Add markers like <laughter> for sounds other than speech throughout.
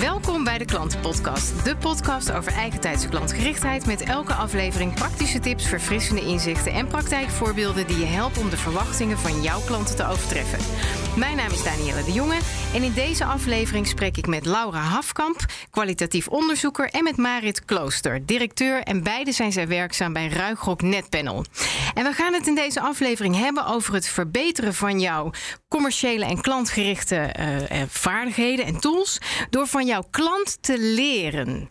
Welkom bij de Klantenpodcast. De podcast over eigentijdse klantgerichtheid... met elke aflevering praktische tips, verfrissende inzichten... en praktijkvoorbeelden die je helpen om de verwachtingen van jouw klanten te overtreffen. Mijn naam is Danielle de Jonge en in deze aflevering spreek ik met Laura Hafkamp... kwalitatief onderzoeker, en met Marit Klooster, directeur... en beide zijn zij werkzaam bij Ruigrok Netpanel. En we gaan het in deze aflevering hebben over het verbeteren van jouw commerciële en klantgerichte uh, vaardigheden en tools... door van jouw klant te leren.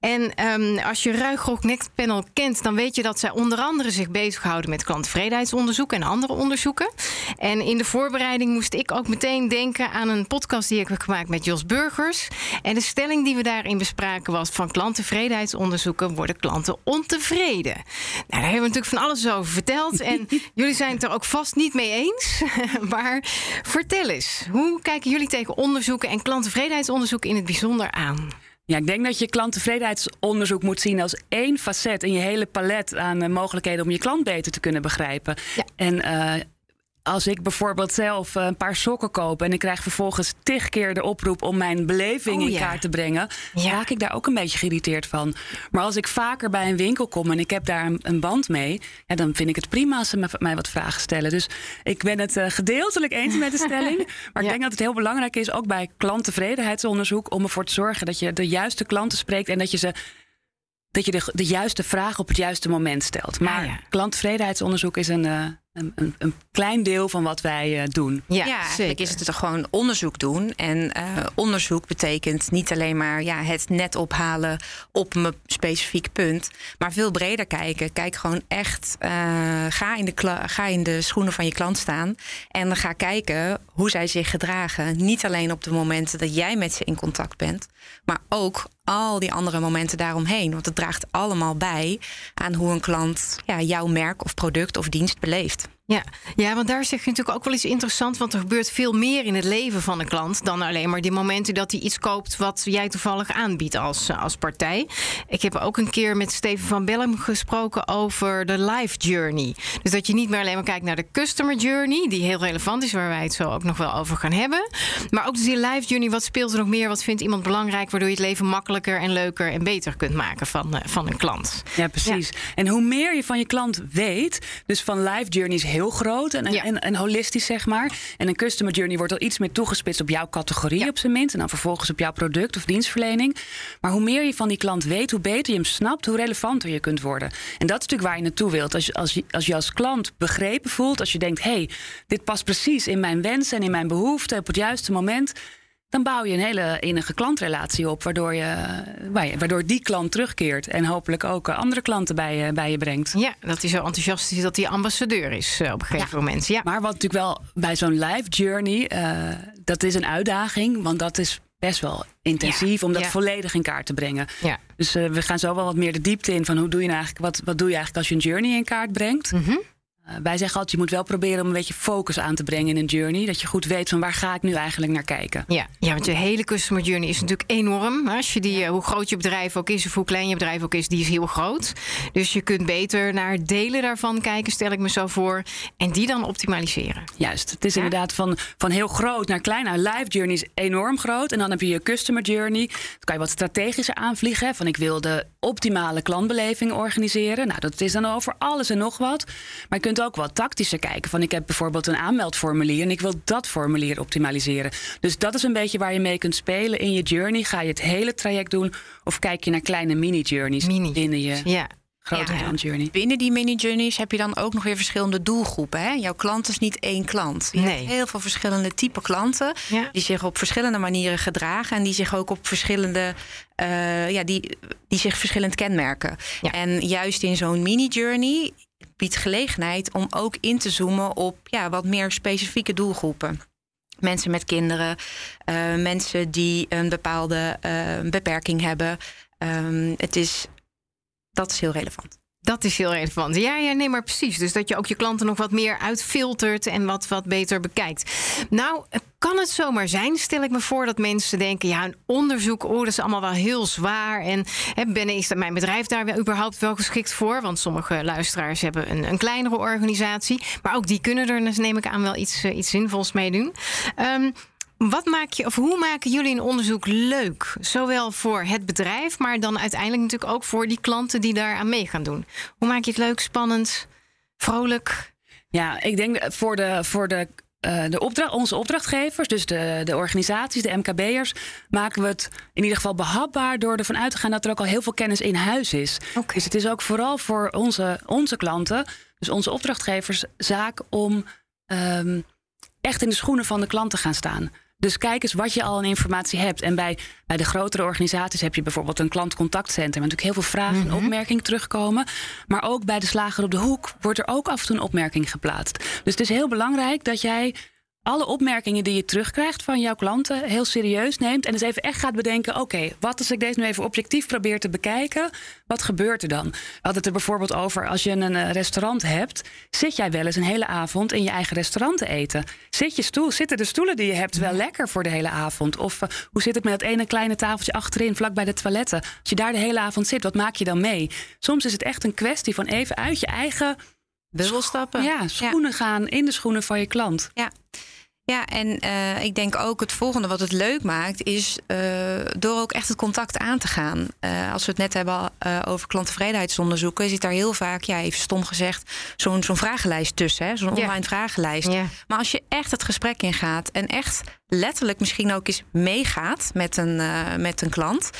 En um, als je Ruigrok Netpanel kent, dan weet je dat zij onder andere zich bezighouden met klanttevredenheidsonderzoek en andere onderzoeken. En in de voorbereiding moest ik ook meteen denken aan een podcast die ik heb gemaakt met Jos Burgers. En de stelling die we daarin bespraken was: van klanttevredenheidsonderzoeken worden klanten ontevreden. Nou, daar hebben we natuurlijk van alles over verteld. <laughs> En jullie zijn het er ook vast niet mee eens. <laughs> maar vertel eens, hoe kijken jullie tegen onderzoeken en klanttevredenheidsonderzoeken in het bijzonder aan? Ja, ik denk dat je klanttevredenheidsonderzoek moet zien als één facet in je hele palet aan uh, mogelijkheden om je klant beter te kunnen begrijpen. Ja. En uh, als ik bijvoorbeeld zelf een paar sokken koop en ik krijg vervolgens tig keer de oproep om mijn beleving oh, in kaart te brengen, ja. raak ik daar ook een beetje geïrriteerd van. Maar als ik vaker bij een winkel kom en ik heb daar een, band mee, ja, dan vind ik het prima als ze mij wat vragen stellen. Dus ik ben het uh, gedeeltelijk eens met de stelling. <laughs> Maar ik denk dat het heel belangrijk is, ook bij klanttevredenheidsonderzoek, om ervoor te zorgen dat je de juiste klanten spreekt en dat je ze dat je de, de juiste vraag op het juiste moment stelt. Maar ah, klanttevredenheidsonderzoek is een, uh, een, een, een, klein deel van wat wij uh, doen. Ja, ja eigenlijk is het toch gewoon onderzoek doen. En uh, onderzoek betekent niet alleen maar ja, het net ophalen op een specifiek punt, maar veel breder kijken. Kijk gewoon echt, ga, in de ga in de schoenen van je klant staan en ga kijken hoe zij zich gedragen. Niet alleen op de momenten dat jij met ze in contact bent, maar ook al die andere momenten daaromheen. Want het draagt allemaal bij aan hoe een klant ja, jouw merk of product of dienst beleeft. Utrecht. Ja. ja, want daar zeg je natuurlijk ook wel iets interessants. Want er gebeurt veel meer in het leven van een klant dan alleen maar die momenten dat hij iets koopt wat jij toevallig aanbiedt als, eh, als partij. Ik heb ook een keer met Steven van Bellem gesproken over de life journey. Dus dat je niet meer alleen maar kijkt naar de customer journey, die heel relevant is, waar wij het zo ook nog wel over gaan hebben. Maar ook dus die life journey, wat speelt er nog meer? Wat vindt iemand belangrijk, waardoor je het leven makkelijker en leuker en beter kunt maken van, uh, van een klant? Ja, precies. En hoe meer je van je klant weet, dus van life journey is heel heel groot en, en, en, holistisch, zeg maar. En een customer journey wordt al iets meer toegespitst op jouw categorie op zijn minst. En dan vervolgens op jouw product of dienstverlening. Maar hoe meer je van die klant weet, hoe beter je hem snapt, hoe relevanter je kunt worden. En dat is natuurlijk waar je naartoe wilt. Als je als, je, als, je als klant begrepen voelt, als je denkt: hé, hey, dit past precies in mijn wensen en in mijn behoeften op het juiste moment dan bouw je een hele innige klantrelatie op, waardoor, je, waardoor die klant terugkeert en hopelijk ook andere klanten bij je, bij je brengt. Ja, dat hij zo enthousiast is dat hij ambassadeur is eh, op een gegeven moment. Ja. Maar wat natuurlijk wel bij zo'n live journey, uh, dat is een uitdaging, want dat is best wel intensief om dat volledig in kaart te brengen. Ja. Dus uh, we gaan zo wel wat meer de diepte in van hoe doe je nou eigenlijk, wat, wat doe je eigenlijk als je een journey in kaart brengt. Mm eh, wij zeggen altijd, je moet wel proberen om een beetje focus aan te brengen in een journey. Dat je goed weet van waar ga ik nu eigenlijk naar kijken. Ja, ja want je hele customer journey is natuurlijk enorm. Als je die, eh, hoe groot je bedrijf ook is of hoe klein je bedrijf ook is, die is heel groot. Dus je kunt beter naar delen daarvan kijken, stel ik me zo voor. En die dan optimaliseren. Juist, het is inderdaad van, van heel groot naar klein. Nou, live journey is enorm groot. En dan heb je je customer journey. Dan kan je wat strategischer aanvliegen. Van ik wil de optimale klantbeleving organiseren. Nou, dat is dan over alles en nog wat. Maar je kunt ook wat tactischer kijken. Van ik heb bijvoorbeeld een aanmeldformulier en ik wil dat formulier optimaliseren. Dus dat is een beetje waar je mee kunt spelen in je journey. Ga je het hele traject doen of kijk je naar kleine mini-journeys mini. binnen je ja. grote ja, journey. Binnen die mini-journeys heb je dan ook nog weer verschillende doelgroepen. Hè? Jouw klant is niet één klant. Je nee. hebt heel veel verschillende type klanten die zich op verschillende manieren gedragen en die zich ook op verschillende uh, ja, die, die zich verschillend kenmerken. En juist in zo'n mini-journey biedt gelegenheid om ook in te zoomen op ja, wat meer specifieke doelgroepen. Mensen met kinderen, uh, mensen die een bepaalde uh, beperking hebben. Um, het is, dat is heel relevant. Dat is heel relevant. Ja, ja, nee, maar precies. Dus dat je ook je klanten nog wat meer uitfiltert en wat, wat beter bekijkt. Nou, kan het zomaar zijn, stel ik me voor, dat mensen denken: ja, een onderzoek, oh, dat is allemaal wel heel zwaar. En hè, ben, is dat mijn bedrijf daar überhaupt wel geschikt voor? Want sommige luisteraars hebben een, een kleinere organisatie. Maar ook die kunnen er, dus neem ik aan, wel iets, uh, iets zinvols mee doen. Um, Wat maak je, of hoe maken jullie een onderzoek leuk? Zowel voor het bedrijf, maar dan uiteindelijk natuurlijk ook voor die klanten die daar aan mee gaan doen. Hoe maak je het leuk, spannend, vrolijk? Ja, ik denk voor de, voor de uh, de opdracht, onze opdrachtgevers, dus de, de organisaties, de MKB'ers, maken we het in ieder geval behapbaar door ervan uit te gaan dat er ook al heel veel kennis in huis is. Dus het is ook vooral voor onze, onze klanten, dus onze opdrachtgevers, zaak om um, echt in de schoenen van de klant te gaan staan. Dus kijk eens wat je al aan informatie hebt. En bij, bij de grotere organisaties heb je bijvoorbeeld een klantcontactcentrum. Waar natuurlijk heel veel vragen en mhm. opmerkingen terugkomen. Maar ook bij de slager op de hoek wordt er ook af en toe een opmerking geplaatst. Dus het is heel belangrijk dat jij alle opmerkingen die je terugkrijgt van jouw klanten heel serieus neemt. En dus even echt gaat bedenken: oké, wat als ik deze nu even objectief probeer te bekijken? Wat gebeurt er dan? We hadden het er bijvoorbeeld over als je een eh, restaurant hebt. Zit jij wel eens een hele avond in je eigen restaurant te eten? Zit je stoel, zitten de stoelen die je hebt wel lekker voor de hele avond? Of eh, hoe zit het met dat ene kleine tafeltje achterin, vlak bij de toiletten? Als je daar de hele avond zit, wat maak je dan mee? Soms is het echt een kwestie van even uit je eigen bubbel stappen. Ja, schoenen gaan in de schoenen van je klant. Ja. Ja, en uh, ik denk ook het volgende wat het leuk maakt, is uh, door ook echt het contact aan te gaan. Uh, als we het net hebben over klanttevredenheidsonderzoeken, zit daar heel vaak, ja, even stom gezegd, zo'n zo'n vragenlijst tussen, zo'n online vragenlijst. Maar als je echt het gesprek ingaat en echt letterlijk misschien ook eens meegaat met een, met een klant,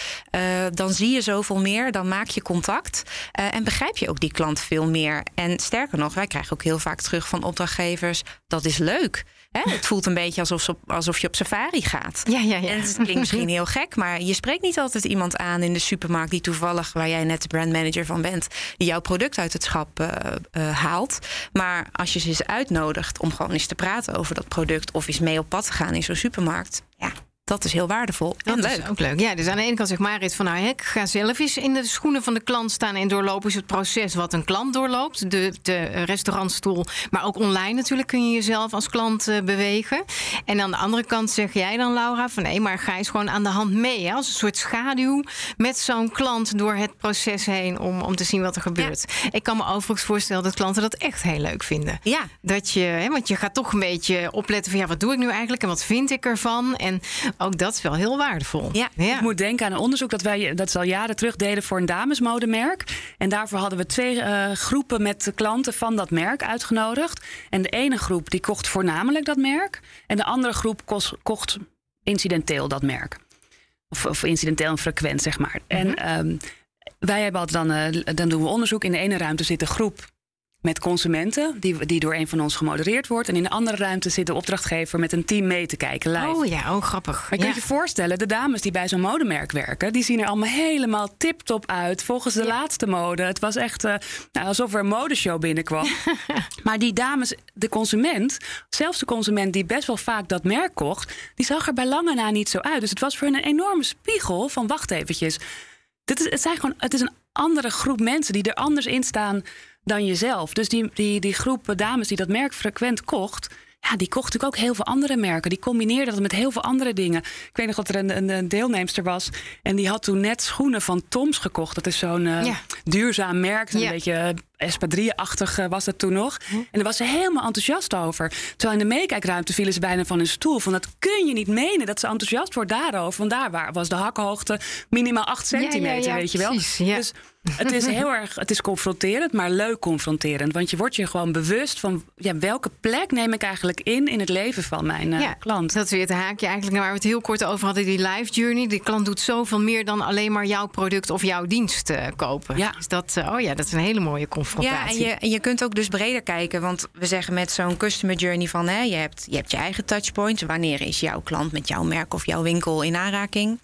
dan zie je zoveel meer, dan maak je contact en begrijp je ook die klant veel meer. En sterker nog, wij krijgen ook heel vaak terug van opdrachtgevers, dat is leuk. Hè? Het voelt een beetje alsof, alsof je op safari gaat. Ja, ja, ja. En het klinkt misschien heel gek, maar je spreekt niet altijd iemand aan in de supermarkt die toevallig, waar jij net de brandmanager van bent, die jouw product uit het schap uh, uh, haalt. Maar als je ze eens uitnodigt om gewoon eens te praten over dat product of eens mee op pad te gaan in zo'n supermarkt, ja, dat is heel waardevol en dat leuk. Is ook leuk. Ja, dus aan de ene kant zegt Marit van nou, ik ga zelf eens in de schoenen van de klant staan en doorlopen is het proces wat een klant doorloopt. De, de restaurantstoel, maar ook online natuurlijk kun je jezelf als klant uh, bewegen. En aan de andere kant zeg jij dan, Laura, van nee, maar ga eens gewoon aan de hand mee. Hè, als een soort schaduw met zo'n klant door het proces heen om, om te zien wat er gebeurt. Ik kan me overigens voorstellen dat klanten dat echt heel leuk vinden. Ja. Dat je, hè, want je gaat toch een beetje opletten van ja, wat doe ik nu eigenlijk en wat vind ik ervan? En ook dat is wel heel waardevol. Ja. Ik moet denken aan een onderzoek dat wij dat al jaren terug deden voor een damesmodemerk. En daarvoor hadden we twee uh, groepen met klanten van dat merk uitgenodigd. En de ene groep die kocht voornamelijk dat merk. En de andere groep kost, kocht incidenteel dat merk. Of, of incidenteel en frequent, zeg maar. En mhm. ehm, wij hebben altijd dan, uh, dan doen we onderzoek. In de ene ruimte zit een groep met consumenten, die, die door een van ons gemodereerd wordt. En in de andere ruimte zit de opdrachtgever met een team mee te kijken live. Oh ja, oh grappig. Maar je kunt je voorstellen, de dames die bij zo'n modemerk werken, die zien er allemaal helemaal tip-top uit. Volgens de laatste mode. Het was echt uh, nou, alsof er een modeshow binnenkwam. <laughs> maar die dames, de consument, zelfs de consument die best wel vaak dat merk kocht, die zag er bij lange na niet zo uit. Dus het was voor hen een enorme spiegel van wacht eventjes. Dit is, het, zijn gewoon, het is een andere groep mensen die er anders in staan dan jezelf. Dus die, die, die groep dames die dat merk frequent kocht. Ja, die kocht natuurlijk ook heel veel andere merken. Die combineerde dat met heel veel andere dingen. Ik weet nog dat er een, een, een deelnemster was. En die had toen net schoenen van Toms gekocht. Dat is zo'n uh, duurzaam merk. Een beetje espadrille-achtig uh, was dat toen nog. Hm. En daar was ze helemaal enthousiast over. Terwijl in de meekijkruimte vielen ze bijna van hun stoel. Van dat kun je niet menen dat ze enthousiast wordt daarover. Want daar was de hakhoogte minimaal 8 centimeter, weet je wel. Dus <laughs> het is heel erg, het is confronterend, maar leuk confronterend. Want je wordt je gewoon bewust van ja, welke plek neem ik eigenlijk in in het leven van mijn uh, ja, klant. Dat is weer het haakje eigenlijk waar we het heel kort over hadden, die life journey. Die klant doet zoveel meer dan alleen maar jouw product of jouw dienst uh, kopen. Ja. Dus dat, uh, oh ja, dat is een hele mooie confrontatie. Ja, en je, en je kunt ook dus breder kijken. Want we zeggen met zo'n customer journey van hè, je, hebt, je hebt je eigen touchpoints. Wanneer is jouw klant met jouw merk of jouw winkel in aanraking?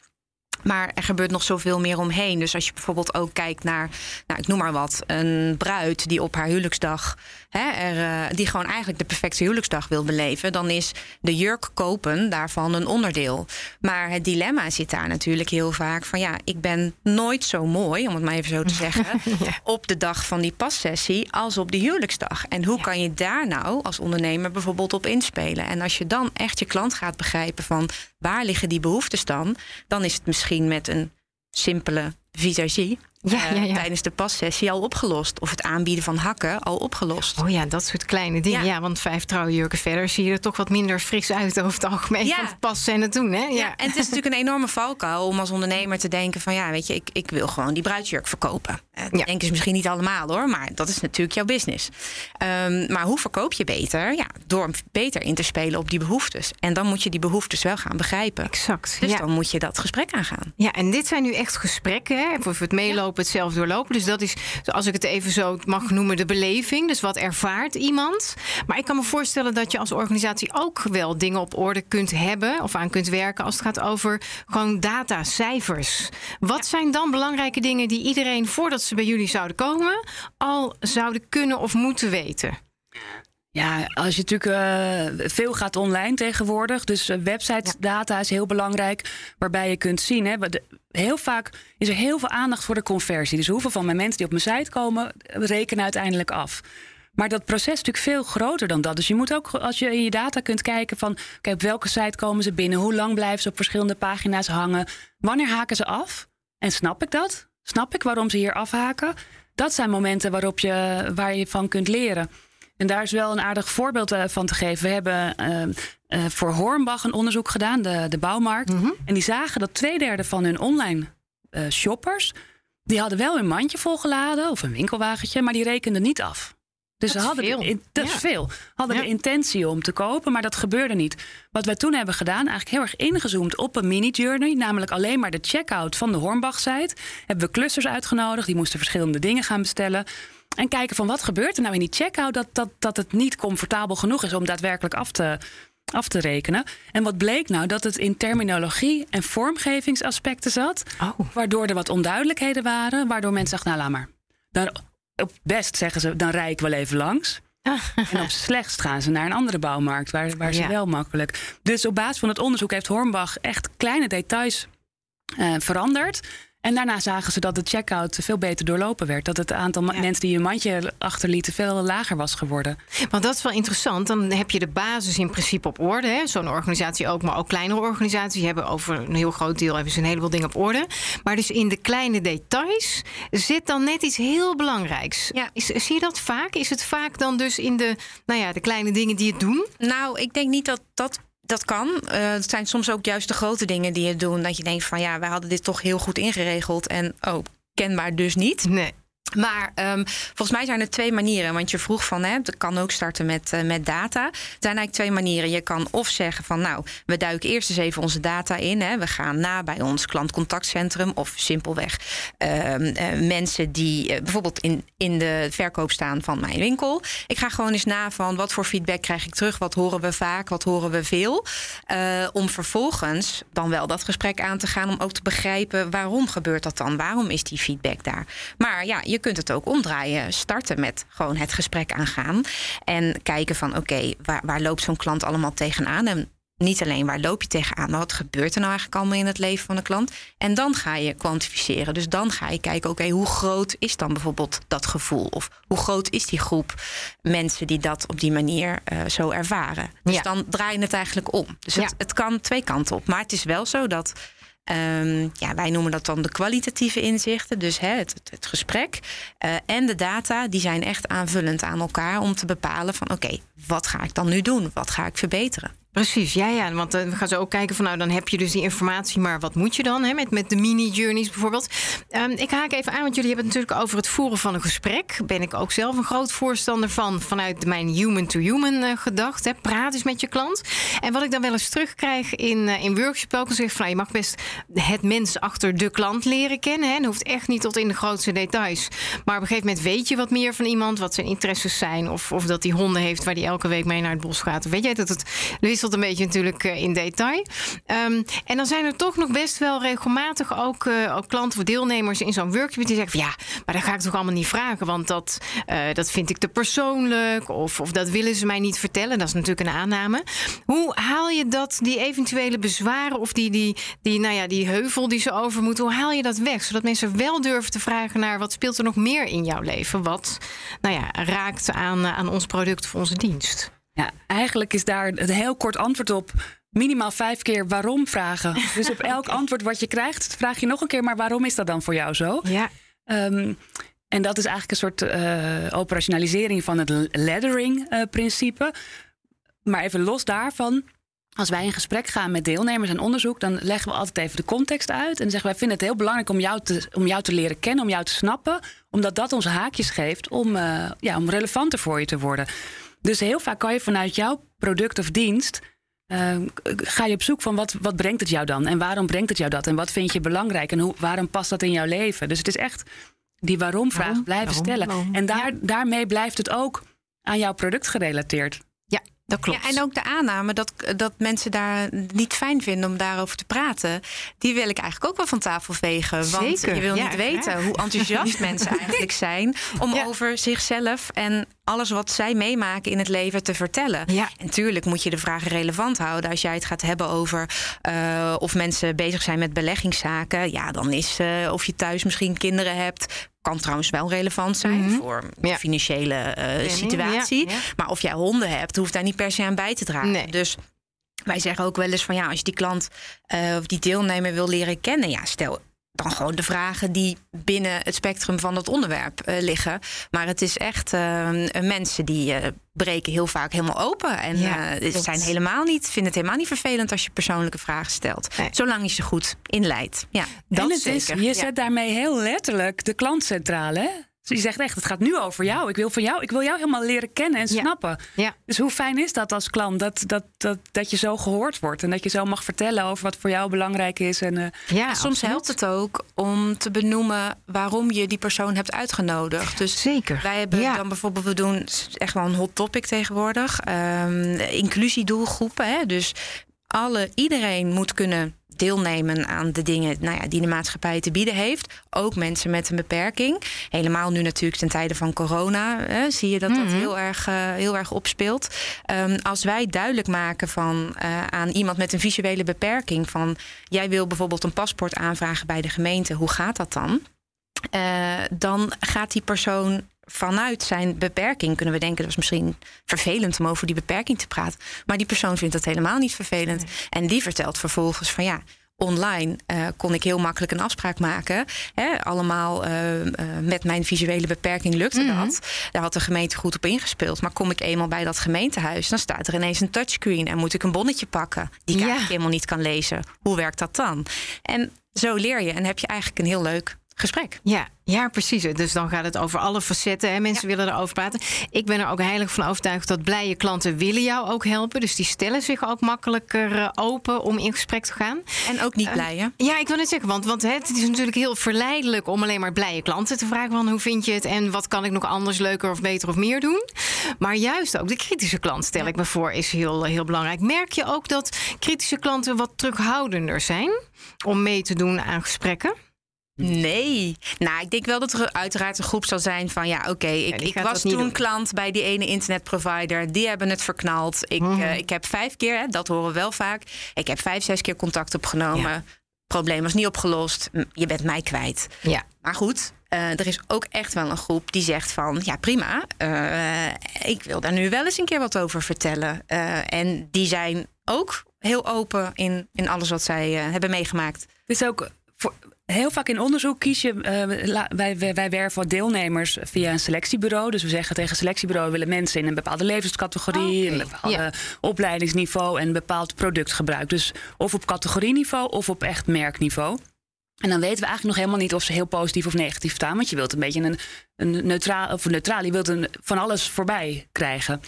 Maar er gebeurt nog zoveel meer omheen. Dus als je bijvoorbeeld ook kijkt naar, nou, ik noem maar wat, een bruid die op haar huwelijksdag, hè, er, uh, die gewoon eigenlijk de perfecte huwelijksdag wil beleven, dan is de jurk kopen daarvan een onderdeel. Maar het dilemma zit daar natuurlijk heel vaak van, ja, ik ben nooit zo mooi, om het maar even zo te zeggen, <laughs> op de dag van die passessie als op die huwelijksdag. En hoe kan je daar nou als ondernemer bijvoorbeeld op inspelen? En als je dan echt je klant gaat begrijpen van waar liggen die behoeftes dan, dan is het misschien met een simpele visagie ja, ja, tijdens de passessie al opgelost. Of het aanbieden van hakken al opgelost. Oh ja, dat soort kleine dingen. Ja, want vijf trouwjurken verder zie je er toch wat minder fris uit over het algemeen. Ja. Van passen en het doen, hè? Ja. en het is natuurlijk een enorme valkuil om als ondernemer te denken van... ja, weet je, ik, ik wil gewoon die bruidsjurk verkopen. Dat denken ze misschien niet allemaal hoor, maar dat is natuurlijk jouw business. Ehm, maar hoe verkoop je beter? Ja, door beter in te spelen op die behoeftes. En dan moet je die behoeftes wel gaan begrijpen. Exact. Dus dan moet je dat gesprek aangaan. Ja, en dit zijn nu echt gesprekken, hè? Of het meelopen, het zelf doorlopen. Dus dat is, als ik het even zo mag noemen, de beleving. Dus wat ervaart iemand? Maar ik kan me voorstellen dat je als organisatie ook wel dingen op orde kunt hebben of aan kunt werken als het gaat over gewoon data, cijfers. Wat zijn dan belangrijke dingen die iedereen voordat ze bij jullie zouden komen al zouden kunnen of moeten weten? Ja, als je natuurlijk uh, veel gaat online tegenwoordig. Dus uh, website data is heel belangrijk. Waarbij je kunt zien. Hè, heel vaak is er heel veel aandacht voor de conversie. Dus hoeveel van mijn mensen die op mijn site komen, rekenen uiteindelijk af. Maar dat proces is natuurlijk veel groter dan dat. Dus je moet ook, als je in je data kunt kijken van... Oké, op welke site komen ze binnen? Hoe lang blijven ze op verschillende pagina's hangen? Wanneer haken ze af? En snap ik dat? Snap ik waarom ze hier afhaken? Dat zijn momenten waarop je, waar je van kunt leren. En daar is wel een aardig voorbeeld eh, van te geven. We hebben uh, uh, voor Hornbach een onderzoek gedaan, de, de bouwmarkt. Mhm. En die zagen dat twee derde van hun online shoppers... die hadden wel hun mandje volgeladen of een winkelwagentje... maar die rekenden niet af. Dus dat ze hadden veel. De, dat is veel. Hadden de intentie om te kopen, maar dat gebeurde niet. Wat wij toen hebben gedaan, eigenlijk heel erg ingezoomd op een mini-journey, namelijk alleen maar de checkout van de Hornbach-site. Hebben we clusters uitgenodigd, die moesten verschillende dingen gaan bestellen. En kijken van wat gebeurt er nou in die checkout dat, dat, dat het niet comfortabel genoeg is om daadwerkelijk af te, af te rekenen. En wat bleek nou? Dat het in terminologie en vormgevingsaspecten zat. Oh. Waardoor er wat onduidelijkheden waren. Waardoor mensen dachten, nou laat maar. Dan, op best zeggen ze, dan rij ik wel even langs. en op slechtst gaan ze naar een andere bouwmarkt, waar, waar ze wel makkelijk. Dus op basis van het onderzoek heeft Hornbach echt kleine details uh, veranderd. En daarna zagen ze dat de checkout veel beter doorlopen werd. Dat het aantal mensen die een mandje achterlieten veel lager was geworden. Want dat is wel interessant. Dan heb je de basis in principe op orde. Zo'n organisatie ook, maar ook kleinere organisaties hebben over een heel groot deel hebben ze een heleboel dingen op orde. Maar dus in de kleine details zit dan net iets heel belangrijks. Ja. Is, zie je dat vaak? Is het vaak dan dus in de, nou ja, de kleine dingen die het doen? Nou, ik denk niet dat dat dat kan. Uh, het zijn soms ook juist de grote dingen die je doen. Dat je denkt van ja, wij hadden dit toch heel goed ingeregeld. En oh, kenbaar dus niet. Nee. Maar um, volgens mij zijn er twee manieren. Want je vroeg van, hè, het kan ook starten met, uh, met data. Er zijn eigenlijk twee manieren. Je kan of zeggen van, nou, we duiken eerst eens even onze data in. Hè. We gaan na bij ons klantcontactcentrum. Of simpelweg uh, uh, mensen die bijvoorbeeld in, in de verkoop staan van mijn winkel. Ik ga gewoon eens na van, wat voor feedback krijg ik terug? Wat horen we vaak? Wat horen we veel? om vervolgens dan wel dat gesprek aan te gaan. Om ook te begrijpen, waarom gebeurt dat dan? Waarom is die feedback daar? Maar ja, je je kunt het ook omdraaien. Starten met gewoon het gesprek aangaan. En kijken van oké, waar, waar loopt zo'n klant allemaal tegenaan? En niet alleen waar loop je tegenaan, maar wat gebeurt er nou eigenlijk allemaal in het leven van de klant? En dan ga je kwantificeren. Dus dan ga je kijken, oké, hoe groot is dan bijvoorbeeld dat gevoel? Of hoe groot is die groep mensen die dat op die manier uh, zo ervaren? Dus dan draai je het eigenlijk om. Dus het, het kan twee kanten op. Maar het is wel zo dat Um, ja, wij noemen dat dan de kwalitatieve inzichten. Dus het, het, gesprek uh, en de data, die zijn echt aanvullend aan elkaar om te bepalen van oké, wat ga ik dan nu doen? Wat ga ik verbeteren? Precies, ja, ja. Want uh, we gaan zo ook kijken van nou, dan heb je dus die informatie, maar wat moet je dan hè, met, met de mini-journeys bijvoorbeeld? Um, ik haak even aan, want jullie hebben het natuurlijk over het voeren van een gesprek. Ben ik ook zelf een groot voorstander van, vanuit mijn human-to-human uh, gedacht. Hè. Praat eens met je klant. En wat ik dan wel eens terugkrijg in, uh, in workshops ook, zeg van nou, je mag best het mens achter de klant leren kennen. Hè. Dat hoeft echt niet tot in de grootste details. Maar op een gegeven moment weet je wat meer van iemand, wat zijn interesses zijn, of, of dat hij honden heeft waar hij elke week mee naar het bos gaat. Weet je dat het een beetje natuurlijk eh, in detail. Um, en dan zijn er toch nog best wel regelmatig ook, uh, ook klanten of deelnemers in zo'n workshop die zeggen van ja, maar dat ga ik toch allemaal niet vragen, want dat, uh, dat vind ik te persoonlijk of, of dat willen ze mij niet vertellen. Dat is natuurlijk een aanname. Hoe haal je dat, die eventuele bezwaren of die, die, die, nou ja, die heuvel die ze over moeten, hoe haal je dat weg? Zodat mensen wel durven te vragen naar wat speelt er nog meer in jouw leven? Wat nou ja, raakt aan, aan ons product of onze dienst? Ja, eigenlijk is daar een heel kort antwoord op. Minimaal vijf keer waarom vragen. <laughs> Dus op elk antwoord wat je krijgt, vraag je nog een keer, maar waarom is dat dan voor jou zo? Ja. Ehm, en dat is eigenlijk een soort uh, operationalisering van het laddering-principe. maar even los daarvan. Als wij in gesprek gaan met deelnemers en onderzoek, dan leggen we altijd even de context uit. En zeggen wij vinden het heel belangrijk om jou te, om jou te leren kennen, om jou te snappen. Omdat dat ons haakjes geeft om, uh, ja, om relevanter voor je te worden. Dus heel vaak kan je vanuit jouw product of dienst. Uh, ga je op zoek van wat, wat brengt het jou dan? En waarom brengt het jou dat? En wat vind je belangrijk? En hoe, waarom past dat in jouw leven? Dus het is echt die waarom-vraag blijven stellen. En daar, daarmee blijft het ook aan jouw product gerelateerd. Dat klopt. Ja, en ook de aanname dat, dat mensen daar niet fijn vinden om daarover te praten, die wil ik eigenlijk ook wel van tafel vegen. Want je wil niet weten hoe enthousiast <laughs> mensen eigenlijk zijn om over zichzelf en alles wat zij meemaken in het leven te vertellen. Ja. En tuurlijk moet je de vragen relevant houden. Als jij het gaat hebben over uh, of mensen bezig zijn met beleggingszaken, ja, dan is uh, of je thuis misschien kinderen hebt, kan trouwens wel relevant zijn mm -hmm. voor ja. financiële uh, situatie. Ja, ja. Maar of jij honden hebt, hoeft daar niet per se aan bij te dragen. Nee. Dus wij zeggen ook wel eens van ja, als je die klant uh, of die deelnemer wil leren kennen, ja, stel dan gewoon de vragen die binnen het spectrum van dat onderwerp uh, liggen. Maar het is echt uh, mensen die uh, breken heel vaak helemaal open. En ja, uh, zijn helemaal niet, vinden het helemaal niet vervelend als je persoonlijke vragen stelt. Nee. Zolang je ze goed inleidt. Ja, dat en is, je zet daarmee heel letterlijk de klant centraal. Hè? Dus je zegt echt, het gaat nu over jou. Ik wil van jou, ik wil jou helemaal leren kennen en snappen. Ja. Dus hoe fijn is dat als klant dat, dat, dat, dat je zo gehoord wordt en dat je zo mag vertellen over wat voor jou belangrijk is. En, uh, ja, en soms helpt het ook om te benoemen waarom je die persoon hebt uitgenodigd. Dus Zeker. Wij hebben ja. dan bijvoorbeeld, we doen echt wel een hot topic tegenwoordig. Um, inclusiedoelgroepen. Hè? Dus alle, iedereen moet kunnen deelnemen aan de dingen nou ja, die de maatschappij te bieden heeft. Ook mensen met een beperking. Helemaal nu natuurlijk ten tijde van corona hè, zie je dat mm -hmm. dat mhm. heel erg, uh, heel erg opspeelt. Um, als wij duidelijk maken van, uh, aan iemand met een visuele beperking... van jij wil bijvoorbeeld een paspoort aanvragen bij de gemeente, hoe gaat dat dan? Uh, dan gaat die persoon vanuit zijn beperking kunnen we denken dat is misschien vervelend om over die beperking te praten. Maar die persoon vindt dat helemaal niet vervelend. Nee. En die vertelt vervolgens van ja. Online uh, kon ik heel makkelijk een afspraak maken. Hè, allemaal uh, uh, met mijn visuele beperking lukte mm -hmm. dat. Daar had de gemeente goed op ingespeeld. Maar kom ik eenmaal bij dat gemeentehuis, dan staat er ineens een touchscreen en moet ik een bonnetje pakken die ik ja. eigenlijk helemaal niet kan lezen. Hoe werkt dat dan? En zo leer je en heb je eigenlijk een heel leuk gesprek. Ja, ja, precies. Dus dan gaat het over alle facetten. Hè. Mensen ja. willen erover praten. Ik ben er ook heilig van overtuigd dat blije klanten willen jou ook helpen. Dus die stellen zich ook makkelijker uh, open om in gesprek te gaan. En ook niet blij, hè? Uh, ja, ik wil net zeggen, want, want het is natuurlijk heel verleidelijk om alleen maar blije klanten te vragen van hoe vind je het en wat kan ik nog anders, leuker of beter of meer doen. Maar juist ook de kritische klant, stel ja. ik me voor, is heel, heel belangrijk. Merk je ook dat kritische klanten wat terughoudender zijn om mee te doen aan gesprekken? Nee. Nou, ik denk wel dat er uiteraard een groep zal zijn van ja, oké, okay, ik, ja, ik was toen doen. klant bij die ene internetprovider. Die hebben het verknald. Ik, mm. uh, ik heb vijf keer, hè, dat horen we wel vaak. Ik heb vijf, zes keer contact opgenomen. Ja. Probleem was niet opgelost. Je bent mij kwijt. Ja. Maar goed, uh, er is ook echt wel een groep die zegt van ja, prima. Uh, ik wil daar nu wel eens een keer wat over vertellen. en die zijn ook heel open in, in alles wat zij hebben meegemaakt. Is ook voor, Heel vaak in onderzoek kies je, uh, wij, wij, wij werven deelnemers via een selectiebureau. Dus we zeggen tegen een selectiebureau willen mensen in een bepaalde levenscategorie, okay. een bepaald opleidingsniveau en een bepaald productgebruik. Dus of op categorieniveau of op echt merkniveau. En dan weten we eigenlijk nog helemaal niet of ze heel positief of negatief staan. Want je wilt een beetje een, een neutraal, of neutraal, je wilt een, van alles voorbij krijgen.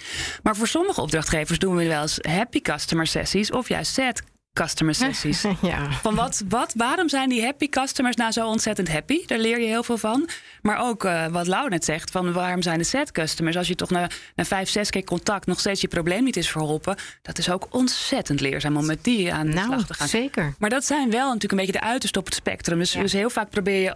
Maar voor sommige opdrachtgevers doen we wel eens happy customer sessies of juist sad customer sessies. <laughs> ja. Van wat, wat, waarom zijn die happy customers nou zo ontzettend happy? Daar leer je heel veel van. Maar ook uh, wat Lau net zegt, van waarom zijn de sad customers? Als je toch na, na vijf, zes keer contact nog steeds je probleem niet is verholpen, dat is ook ontzettend leerzaam om met die aan de nou, slag te gaan. Zeker. Maar dat zijn wel natuurlijk een beetje de uiterste op het spectrum. Dus, ja. dus heel vaak probeer je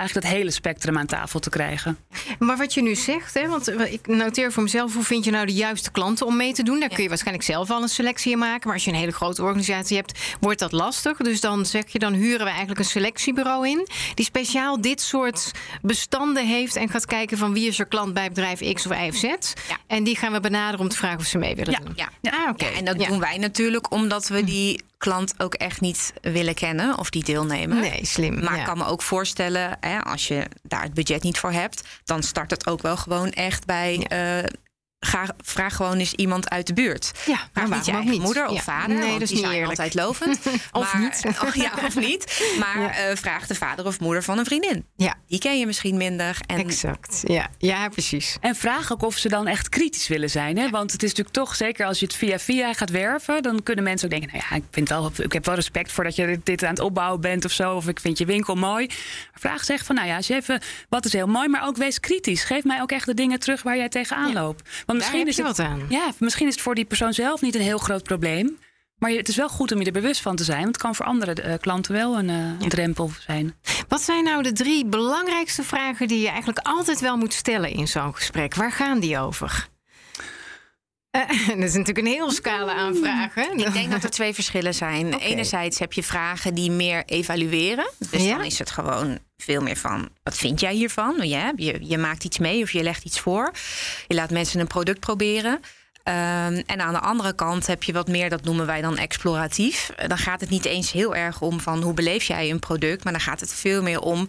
eigenlijk het hele spectrum aan tafel te krijgen. Maar wat je nu zegt, hè, want ik noteer voor mezelf, hoe vind je nou de juiste klanten om mee te doen? Daar kun je waarschijnlijk zelf al een selectie in maken. Maar als je een hele grote organisatie hebt, wordt dat lastig. Dus dan zeg je, dan huren we eigenlijk een selectiebureau in, die speciaal dit soort bestanden heeft en gaat kijken van wie is er klant bij bedrijf X of Y of Z. Ja. En die gaan we benaderen om te vragen of ze mee willen ja. doen. Ja, ja. Ah, okay. ja en dat doen wij natuurlijk omdat we die klant ook echt niet willen kennen of die deelnemen. Nee, slim. Maar ik kan me ook voorstellen, hè, als je daar het budget niet voor hebt, dan start het ook wel gewoon echt bij. Ja. Uh, Ga, vraag gewoon eens iemand uit de buurt. Ja, maar niet je eigen moeder of vader. Nee, dat is niet eerlijk. altijd lovend. <laughs> of maar, niet. <laughs> Oh, ja, of niet. Maar ja. uh, vraag de vader of moeder van een vriendin. Ja. Die ken je misschien minder. En... Exact. Ja. ja, precies. En vraag ook of ze dan echt kritisch willen zijn. Hè? Want het is natuurlijk toch, zeker als je het via via gaat werven... dan kunnen mensen ook denken... nou ja, ik, vind wel, ik heb wel respect voor dat je dit aan het opbouwen bent of zo... of ik vind je winkel mooi. Maar vraag zeg van, nou ja, als je even... wat is heel mooi, maar ook wees kritisch. Geef mij ook echt de dingen terug waar jij tegenaan loopt. Want misschien is het, wat aan. Ja, misschien is het voor die persoon zelf niet een heel groot probleem. Maar het is wel goed om je er bewust van te zijn. Want het kan voor andere uh, klanten wel een, uh, een drempel zijn. Wat zijn nou de drie belangrijkste vragen die je eigenlijk altijd wel moet stellen in zo'n gesprek? Waar gaan die over? Uh, <laughs> dat is natuurlijk een heel scala aan vragen. Ik denk dat er twee verschillen zijn. <laughs> Okay. Enerzijds heb je vragen die meer evalueren. Dus ja? dan is het gewoon veel meer van... wat vind jij hiervan? Je, je maakt iets mee of je legt iets voor. Je laat mensen een product proberen. Um, en aan de andere kant heb je wat meer, dat noemen wij dan exploratief. Dan gaat het niet eens heel erg om van hoe beleef jij een product... maar dan gaat het veel meer om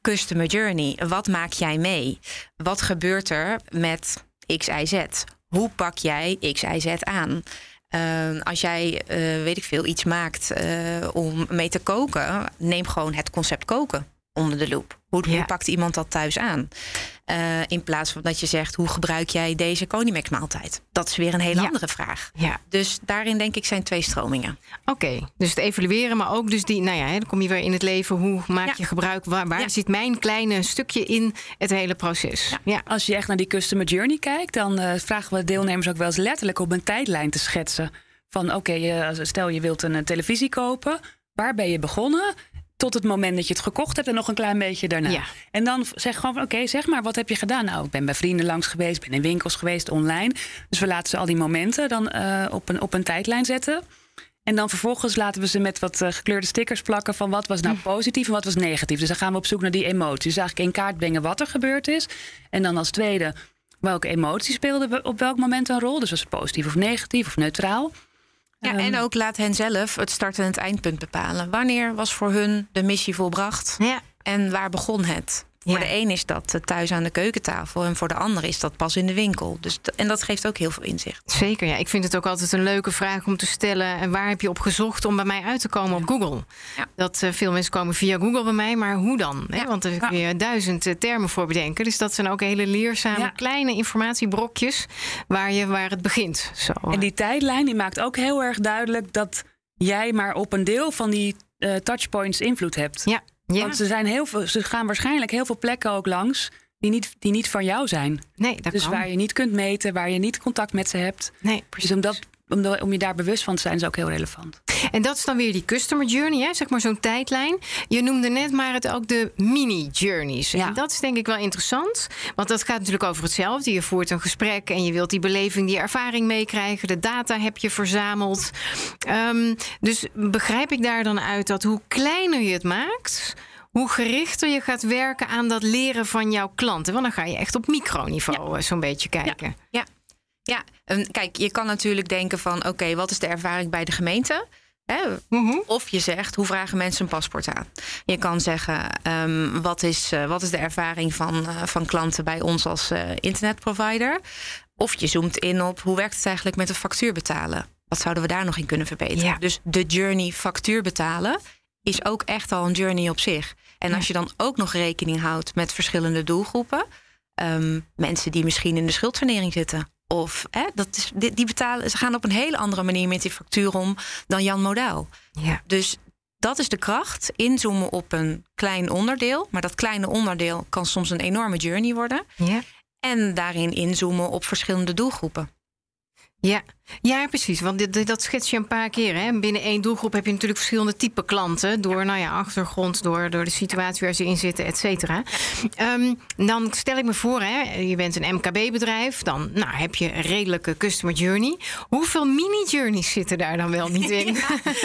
customer journey. Wat maak jij mee? Wat gebeurt er met X, Y, Z? Hoe pak jij X, Y, Z aan? Uh, als jij, uh, weet ik veel, iets maakt uh, om mee te koken, neem gewoon het concept koken onder de loep. Hoe, ja. hoe pakt iemand dat thuis aan? Uh, in plaats van dat je zegt, hoe gebruik jij deze Konimax maaltijd? Dat is weer een hele ja. andere vraag. Ja. Dus daarin denk ik zijn twee stromingen. Oké, okay. dus het evalueren, maar ook dus die, nou ja, dan kom je weer in het leven. Hoe maak ja. je gebruik? Waar, waar zit mijn kleine stukje in het hele proces? Ja. Als je echt naar die customer journey kijkt, dan uh, vragen we deelnemers ook wel eens letterlijk op een tijdlijn te schetsen. Van oké, okay, uh, stel je wilt een televisie kopen. Waar ben je begonnen? Tot het moment dat je het gekocht hebt en nog een klein beetje daarna. Ja. En dan zeg gewoon van oké, okay, zeg maar, wat heb je gedaan? Nou, ik ben bij vrienden langs geweest, ben in winkels geweest, online. Dus we laten ze al die momenten dan uh, op, een, op een tijdlijn zetten. En dan vervolgens laten we ze met wat uh, gekleurde stickers plakken van wat was nou positief en wat was negatief. Dus dan gaan we op zoek naar die emoties. Dus eigenlijk in kaart brengen wat er gebeurd is. En dan als tweede, welke emotie speelde op welk moment een rol? Dus was het positief of negatief of neutraal. Ja, en ook laat hen zelf het start- en het eindpunt bepalen. Wanneer was voor hun de missie volbracht? Ja. En waar begon het? Voor ja. de een is dat thuis aan de keukentafel en voor de ander is dat pas in de winkel. Dus en dat geeft ook heel veel inzicht. Zeker, ja. Ik vind het ook altijd een leuke vraag om te stellen. En waar heb je op gezocht om bij mij uit te komen op Google? Ja. Dat uh, veel mensen komen via Google bij mij, maar hoe dan? Ja. Want er kun je duizend uh, termen voor bedenken. Dus dat zijn ook hele leerzame kleine informatiebrokjes waar, je, waar het begint. Zo. En die tijdlijn die maakt ook heel erg duidelijk dat jij maar op een deel van die uh, touchpoints invloed hebt. Ja. Ja. Want ze, zijn heel veel, ze gaan waarschijnlijk heel veel plekken ook langs die niet, die niet van jou zijn. Nee, dat dus kan. waar je niet kunt meten, waar je niet contact met ze hebt. Nee, precies. Dus om, dat, om, om je daar bewust van te zijn, is ook heel relevant. En dat is dan weer die customer journey, hè? zeg maar zo'n tijdlijn. Je noemde net maar het ook de mini-journeys. Ja. En dat is denk ik wel interessant. Want dat gaat natuurlijk over hetzelfde. Je voert een gesprek en je wilt die beleving, die ervaring meekrijgen. De data heb je verzameld. Um, dus begrijp ik daar dan uit dat hoe kleiner je het maakt hoe gerichter je gaat werken aan dat leren van jouw klanten. Want dan ga je echt op microniveau ja. zo'n beetje kijken. Ja, ja. ja. Kijk, je kan natuurlijk denken van... oké, okay, wat is de ervaring bij de gemeente? Hè? -hmm. Of je zegt, hoe vragen mensen een paspoort aan? Je kan zeggen, um, wat, is, uh, wat is de ervaring van, uh, van klanten bij ons als uh, internetprovider? Of je zoomt in op, hoe werkt het eigenlijk met een factuur betalen? Wat zouden we daar nog in kunnen verbeteren? Ja. Dus de journey factuur betalen is ook echt al een journey op zich. En ja. als je dan ook nog rekening houdt met verschillende doelgroepen, um, mensen die misschien in de schuldsanering zitten. Of hè, dat is, die, die, betalen, ze gaan op een hele andere manier met die factuur om dan Jan Modaal. Ja. Dus dat is de kracht. Inzoomen op een klein onderdeel. Maar dat kleine onderdeel kan soms een enorme journey worden. Ja. En daarin inzoomen op verschillende doelgroepen. Ja. Ja, precies. Want dit, dat schets je een paar keer. Hè? Binnen één doelgroep heb je natuurlijk verschillende type klanten. Door nou ja, achtergrond, door, door de situatie waar ze in zitten, et cetera. Um, dan stel ik me voor, hè, je bent een MKB-bedrijf. Dan nou, heb je een redelijke customer journey. Hoeveel mini-journeys zitten daar dan wel niet in? <laughs>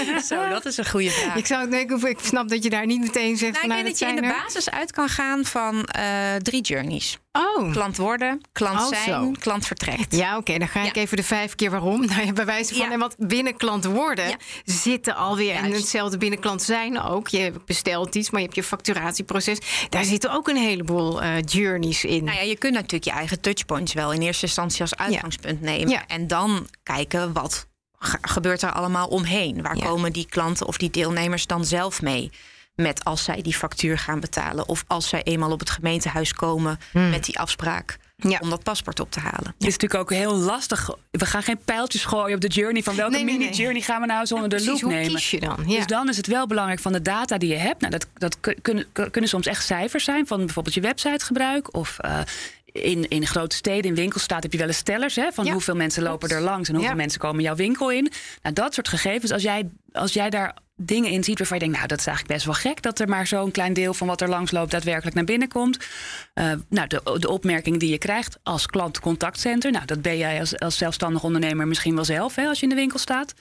Ja, zo, dat is een goede vraag. Ik, zou, ik, ik snap dat je daar niet meteen zegt... Nou, van, ik denk dat je in de basis uit kan gaan van uh, drie journeys. Oh. Klant worden, klant oh, zijn, zo. klant vertrekt. Ja, oké. Okay, dan ga ik ja. even de vijf vijf keer waarom. Nou ja, bij wijze van. En wat binnenklanten worden, zitten alweer. En hetzelfde binnenklant zijn ook. Je bestelt iets, maar je hebt je facturatieproces. Daar zitten ook een heleboel uh, journeys in. Nou ja, je kunt natuurlijk je eigen touchpoints wel in eerste instantie als uitgangspunt nemen. En dan kijken wat gebeurt er allemaal omheen. Waar komen die klanten of die deelnemers dan zelf mee? Met als zij die factuur gaan betalen. Of als zij eenmaal op het gemeentehuis komen hmm. met die afspraak. Ja. Om dat paspoort op te halen. Het is natuurlijk ook heel lastig. We gaan geen pijltjes gooien op de journey. Van welke mini-journey gaan we nou zonder de loop nemen? Kies je dan? Dus dan is het wel belangrijk van de data die je hebt. Nou, dat, dat kunnen, kunnen soms echt cijfers zijn van bijvoorbeeld je websitegebruik. Of uh, in, in grote steden, in winkelstaat heb je wel eens stellers hè, van hoeveel mensen lopen er langs en hoeveel mensen komen jouw winkel in. Nou, dat soort gegevens, als jij, als jij daar dingen in ziet waarvan je denkt, nou, dat is eigenlijk best wel gek dat er maar zo'n klein deel van wat er langs loopt daadwerkelijk naar binnen komt. Uh, nou, de, de opmerking die je krijgt als klantcontactcenter, nou, dat ben jij als, als zelfstandig ondernemer misschien wel zelf hè, als je in de winkel staat.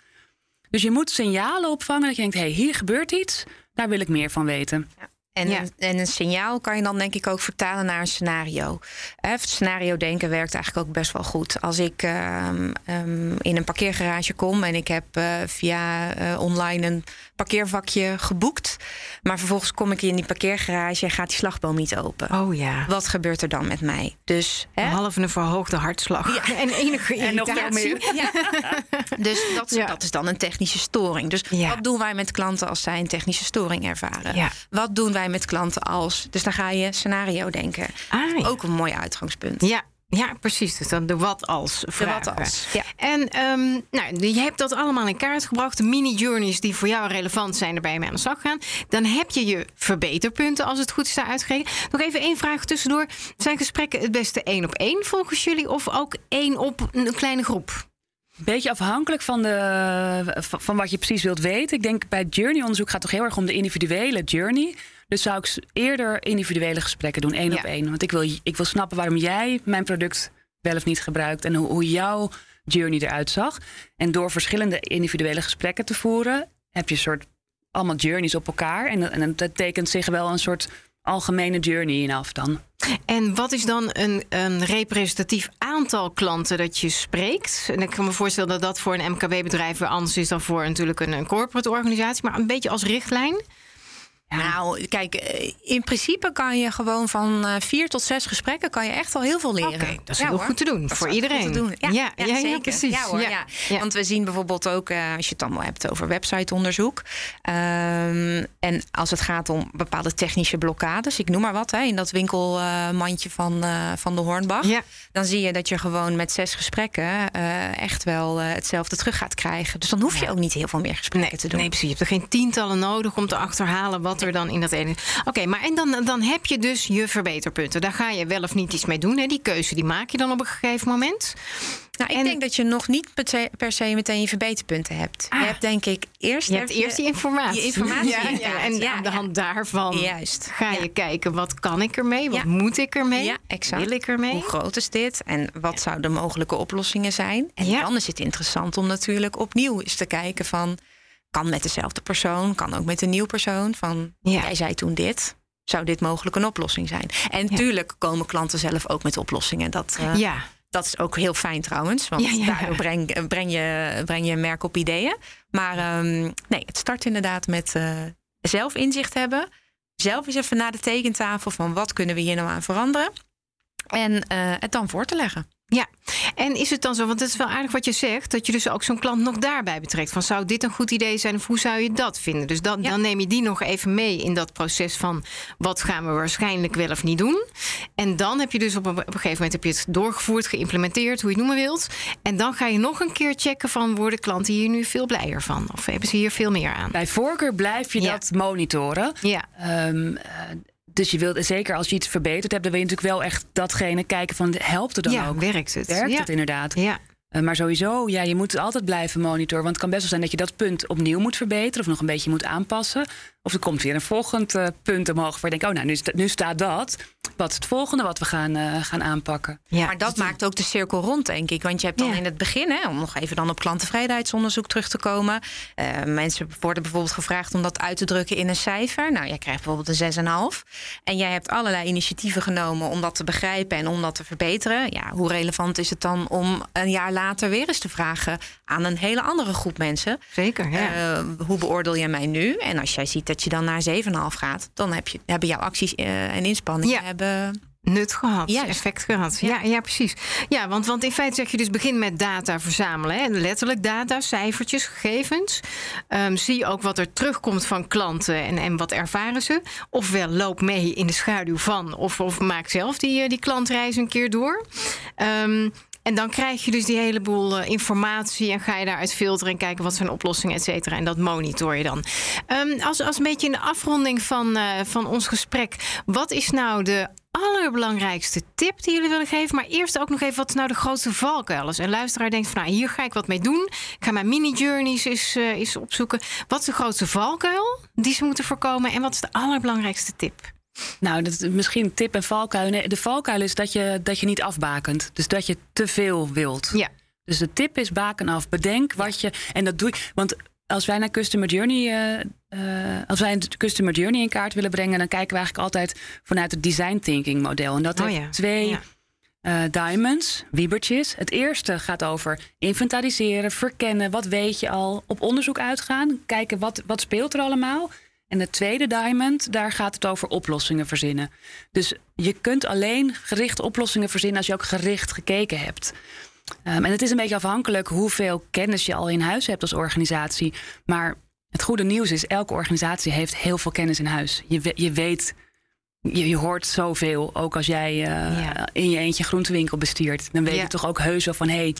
Dus je moet signalen opvangen dat je denkt, hé, hey, hier gebeurt iets, daar wil ik meer van weten. Ja. En, een, en, een signaal kan je dan denk ik ook vertalen naar een scenario. Het scenario denken werkt eigenlijk ook best wel goed. Als ik ehm, ehm, in een parkeergarage kom en ik heb uh, via uh, online een parkeervakje geboekt. Maar vervolgens kom ik in die parkeergarage en gaat die slagboom niet open. Oh ja. Wat gebeurt er dan met mij? Dus, hè? Behalve een verhoogde hartslag. Ja. <laughs> En enige irritatie. En nog veel meer. Ja. <laughs> dus dat, dat, is dan een technische storing. Dus wat doen wij met klanten als zij een technische storing ervaren? Wat doen wij met klanten als... Dus dan ga je scenario denken. Ah, Ook een mooi uitgangspunt. Ja, ja, precies. Dus dan de wat als vragen. De wat als, ja. En um, nou, je hebt dat allemaal in kaart gebracht. De mini-journeys die voor jou relevant zijn, erbij mee aan de slag gaan. Dan heb je je verbeterpunten, als het goed is, daar uitgegeven. Nog even één vraag tussendoor. Zijn gesprekken het beste één op één volgens jullie? Of ook één op een kleine groep? Beetje afhankelijk van, de, van wat je precies wilt weten. Ik denk bij journey-onderzoek gaat het toch heel erg om de individuele journey. Dus zou ik eerder individuele gesprekken doen, één op één. Want ik wil, ik wil snappen waarom jij mijn product wel of niet gebruikt en hoe, hoe jouw journey eruit zag. En door verschillende individuele gesprekken te voeren, heb je een soort allemaal journeys op elkaar. En, en dat tekent zich wel een soort algemene journey in af dan. En wat is dan een, een, representatief aantal klanten dat je spreekt? En ik kan me voorstellen dat dat voor een MKB-bedrijf weer anders is dan voor natuurlijk een, een corporate organisatie, maar een beetje als richtlijn. Nou, kijk, eh, in principe kan je gewoon van uh, vier tot zes gesprekken kan je echt al heel veel leren. Okay, dat is heel goed te doen voor iedereen. Te doen. Ja, ja, ja, ja precies. Ja, hoor, ja. Want we zien bijvoorbeeld ook, uh, als je het dan hebt over websiteonderzoek. Um, en als het gaat om bepaalde technische blokkades, ik noem maar wat, hè, in dat winkelmandje van, van de Hornbach. Dan zie je dat je gewoon met zes gesprekken echt wel hetzelfde terug gaat krijgen. Dus dan hoef je ook niet heel veel meer gesprekken te doen. Nee, precies. Je hebt er geen tientallen nodig om te achterhalen wat er dan in dat ene. Oké, maar en dan, dan heb je dus je verbeterpunten. Daar ga je wel of niet iets mee doen. Hè? Die keuze die maak je dan op een gegeven moment. Nou, ik denk dat je nog niet per se meteen je verbeterpunten hebt. je ah. hebt denk ik eerst... Je hebt eerst die informatie. Je informatie ja, En aan de hand daarvan Juist. ga je kijken... wat kan ik ermee? Wat moet ik ermee? Ja, exact. Wil ik ermee? Hoe groot is dit? En wat zouden de mogelijke oplossingen zijn? En dan is het interessant om natuurlijk opnieuw eens te kijken van kan met dezelfde persoon, kan ook met een nieuw persoon. Van jij zei toen dit. Zou dit mogelijk een oplossing zijn? En natuurlijk komen klanten zelf ook met oplossingen. Dat, uh, ja. dat is ook heel fijn trouwens. Want ja, daardoor breng, breng, je, breng je merk op ideeën. Maar um, nee, het start inderdaad met uh, zelf inzicht hebben. Zelf eens even naar de tekentafel van wat kunnen we hier nou aan veranderen. En uh, het dan voor te leggen. Ja, en is het dan zo, want het is wel aardig wat je zegt, dat je dus ook zo'n klant nog daarbij betrekt. Van zou dit een goed idee zijn of hoe zou je dat vinden? Dus dan, dan neem je die nog even mee in dat proces van wat gaan we waarschijnlijk wel of niet doen. En dan heb je dus op een, op een gegeven moment heb je het doorgevoerd, geïmplementeerd, hoe je het noemen wilt. En dan ga je nog een keer checken van worden klanten hier nu veel blijer van? Of hebben ze hier veel meer aan? Bij voorkeur blijf je dat monitoren. Ja. Um, dus je wilt, zeker als je iets verbeterd hebt, dan wil je natuurlijk wel echt datgene kijken van helpt het dan ja, ook? Werkt het? Werkt het inderdaad? Ja. Uh, maar sowieso, ja, je moet altijd blijven monitoren. Want het kan best wel zijn dat je dat punt opnieuw moet verbeteren of nog een beetje moet aanpassen. Of er komt weer een volgend uh, punt omhoog waar je denkt, oh nou, nu, nu staat dat. wat is het volgende wat we gaan, uh, gaan aanpakken. Ja, maar dat dus maakt ook de cirkel rond, denk ik. Want je hebt dan in het begin, hè, om nog even dan op klanttevredenheidsonderzoek terug te komen. Uh, mensen worden bijvoorbeeld gevraagd om dat uit te drukken in een cijfer. Nou, jij krijgt bijvoorbeeld een 6,5. En jij hebt allerlei initiatieven genomen om dat te begrijpen en om dat te verbeteren. Ja, hoe relevant is het dan om een jaar later weer eens te vragen aan een hele andere groep mensen? Zeker. Ja. Uh, hoe beoordeel je mij nu? En als jij ziet dat je dan naar 7,5 gaat, dan heb je, hebben jouw acties en inspanningen hebben nut gehad, effect gehad. Ja. ja. precies. Ja, want, want in feite zeg je dus begin met data verzamelen. Hè? Letterlijk data, cijfertjes, gegevens. Um, zie ook wat er terugkomt van klanten en, en wat ervaren ze. Ofwel loop mee in de schaduw van, of, of maak zelf die, eh, die klantreis een keer door. Um, en dan krijg je dus die heleboel uh, informatie en ga je daaruit filteren en kijken wat zijn oplossingen, et cetera. En dat monitor je dan. Um, als, als een beetje de afronding van, uh, van ons gesprek, wat is nou de allerbelangrijkste tip die jullie willen geven? Maar eerst ook nog even, wat is nou de grootste valkuil is? Een luisteraar denkt van, nou, hier ga ik wat mee doen. Ik ga mijn mini-journeys eens, uh, eens opzoeken. Wat is de grootste valkuil die ze moeten voorkomen? En wat is de allerbelangrijkste tip? Nou, dat is misschien tip en valkuil. de valkuil is dat je, dat je niet afbakent. Dus dat je te veel wilt. Ja. Dus de tip is baken af. Bedenk wat je. En dat doe je. Want als wij naar Customer Journey. Uh, als wij een Customer Journey in kaart willen brengen, dan kijken we eigenlijk altijd vanuit het design thinking model. En dat oh, heeft ja. twee. Ja. Uh, diamonds, wiebertjes. Het eerste gaat over inventariseren, verkennen. Wat weet je al? Op onderzoek uitgaan. Kijken wat, wat speelt er allemaal. En het tweede diamond, daar gaat het over oplossingen verzinnen. Dus je kunt alleen gericht oplossingen verzinnen als je ook gericht gekeken hebt. Um, en het is een beetje afhankelijk hoeveel kennis je al in huis hebt als organisatie. Maar het goede nieuws is, elke organisatie heeft heel veel kennis in huis. Je, je weet, je, je hoort zoveel. Ook als jij uh, in je eentje groentewinkel bestiert. Dan weet je toch ook heus wel van... Hey,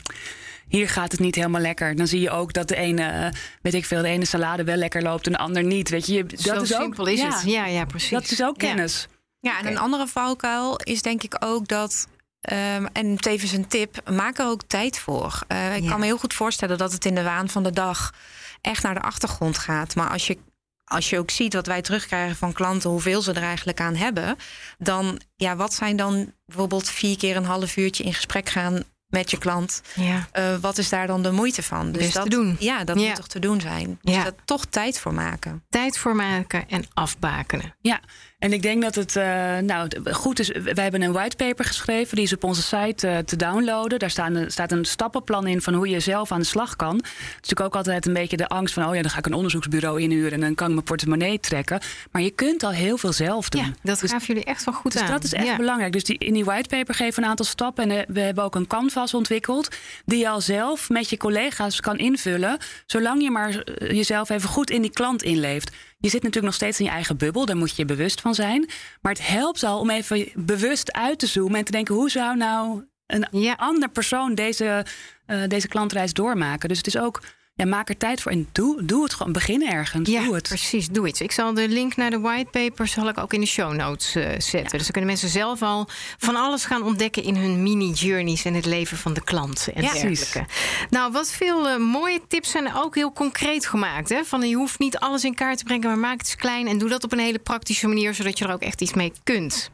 hier gaat het niet helemaal lekker. Dan zie je ook dat de ene, eh, weet ik veel, de ene salade wel lekker loopt en de ander niet. Weet je, dat Zo is simpel ook, is ja, het. Ja, ja, precies. Dat is ook kennis. Ja, en een andere valkuil is denk ik ook dat Um, en tevens een tip, maak er ook tijd voor. Uh, ik kan me heel goed voorstellen dat het in de waan van de dag echt naar de achtergrond gaat. Maar als je, als je ook ziet wat wij terugkrijgen van klanten, hoeveel ze er eigenlijk aan hebben, dan ja, wat zijn dan bijvoorbeeld vier keer een half uurtje in gesprek gaan met je klant. Ja. Uh, wat is daar dan de moeite van? Dus, dat, te doen. Ja, dat moet toch te doen zijn. Dus ja. dat toch tijd voor maken. Tijd voor maken en afbakenen. Ja, en ik denk dat het uh, nou, goed is. Wij hebben een whitepaper geschreven. Die is op onze site uh, te downloaden. Daar staat een, staat een stappenplan in van hoe je zelf aan de slag kan. Het is natuurlijk ook altijd een beetje de angst van... oh ja, dan ga ik een onderzoeksbureau inhuren... en dan kan ik mijn portemonnee trekken. Maar je kunt al heel veel zelf doen. Ja, dat dus, gaven jullie echt wel goed dus aan. dat is echt belangrijk. Dus die, in die whitepaper geven een aantal stappen. En uh, we hebben ook een canvas ontwikkeld... die je al zelf met je collega's kan invullen... zolang je maar jezelf even goed in die klant inleeft. Je zit natuurlijk nog steeds in je eigen bubbel, daar moet je je bewust van zijn. Maar het helpt al om even bewust uit te zoomen en te denken: hoe zou nou een ja. ander persoon deze, uh, deze klantreis doormaken? Dus het is ook ja, maak er tijd voor en doe, doe het gewoon. Begin ergens. Ja, doe het. precies. Doe iets. Ik zal de link naar de whitepaper zal ik ook in de show notes uh, zetten. Dus dan kunnen mensen zelf al van alles gaan ontdekken in hun mini-journeys en het leven van de klant en ja. dergelijke. Nou, wat veel uh, mooie tips zijn ook heel concreet gemaakt. Hè? Van je hoeft niet alles in kaart te brengen, maar maak het eens klein en doe dat op een hele praktische manier, zodat je er ook echt iets mee kunt.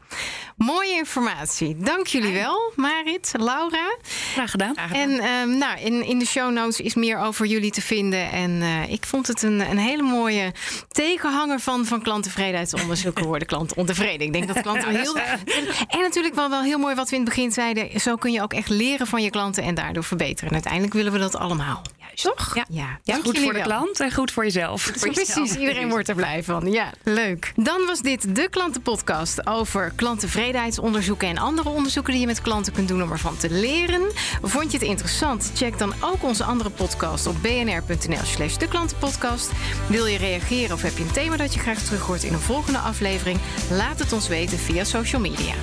Mooie informatie. Dank jullie wel, Marit, Laura. Graag gedaan. En uh, nou, in, in de show notes is meer over jullie te vinden. En uh, ik vond het een, een hele mooie tegenhanger van, van klanttevredenheidsonderzoeken worden <laughs> klanten ontevreden. Ik denk dat klanten heel. En natuurlijk wel, wel heel mooi wat we in het begin zeiden. Zo kun je ook echt leren van je klanten en daardoor verbeteren. En uiteindelijk willen we dat allemaal. Juist. Toch? Ja. ja. ja goed voor de klant en goed voor jezelf. Precies, iedereen wordt er blij van. Ja, leuk. Dan was dit de klantenpodcast over klanttevredenheidsonderzoeken en andere onderzoeken die je met klanten kunt doen om ervan te leren. Vond je het interessant? Check dan ook onze andere podcast op BNR bnr.nl slash de klantenpodcast. Wil je reageren of heb je een thema dat je graag terug hoort in een volgende aflevering? Laat het ons weten via social media.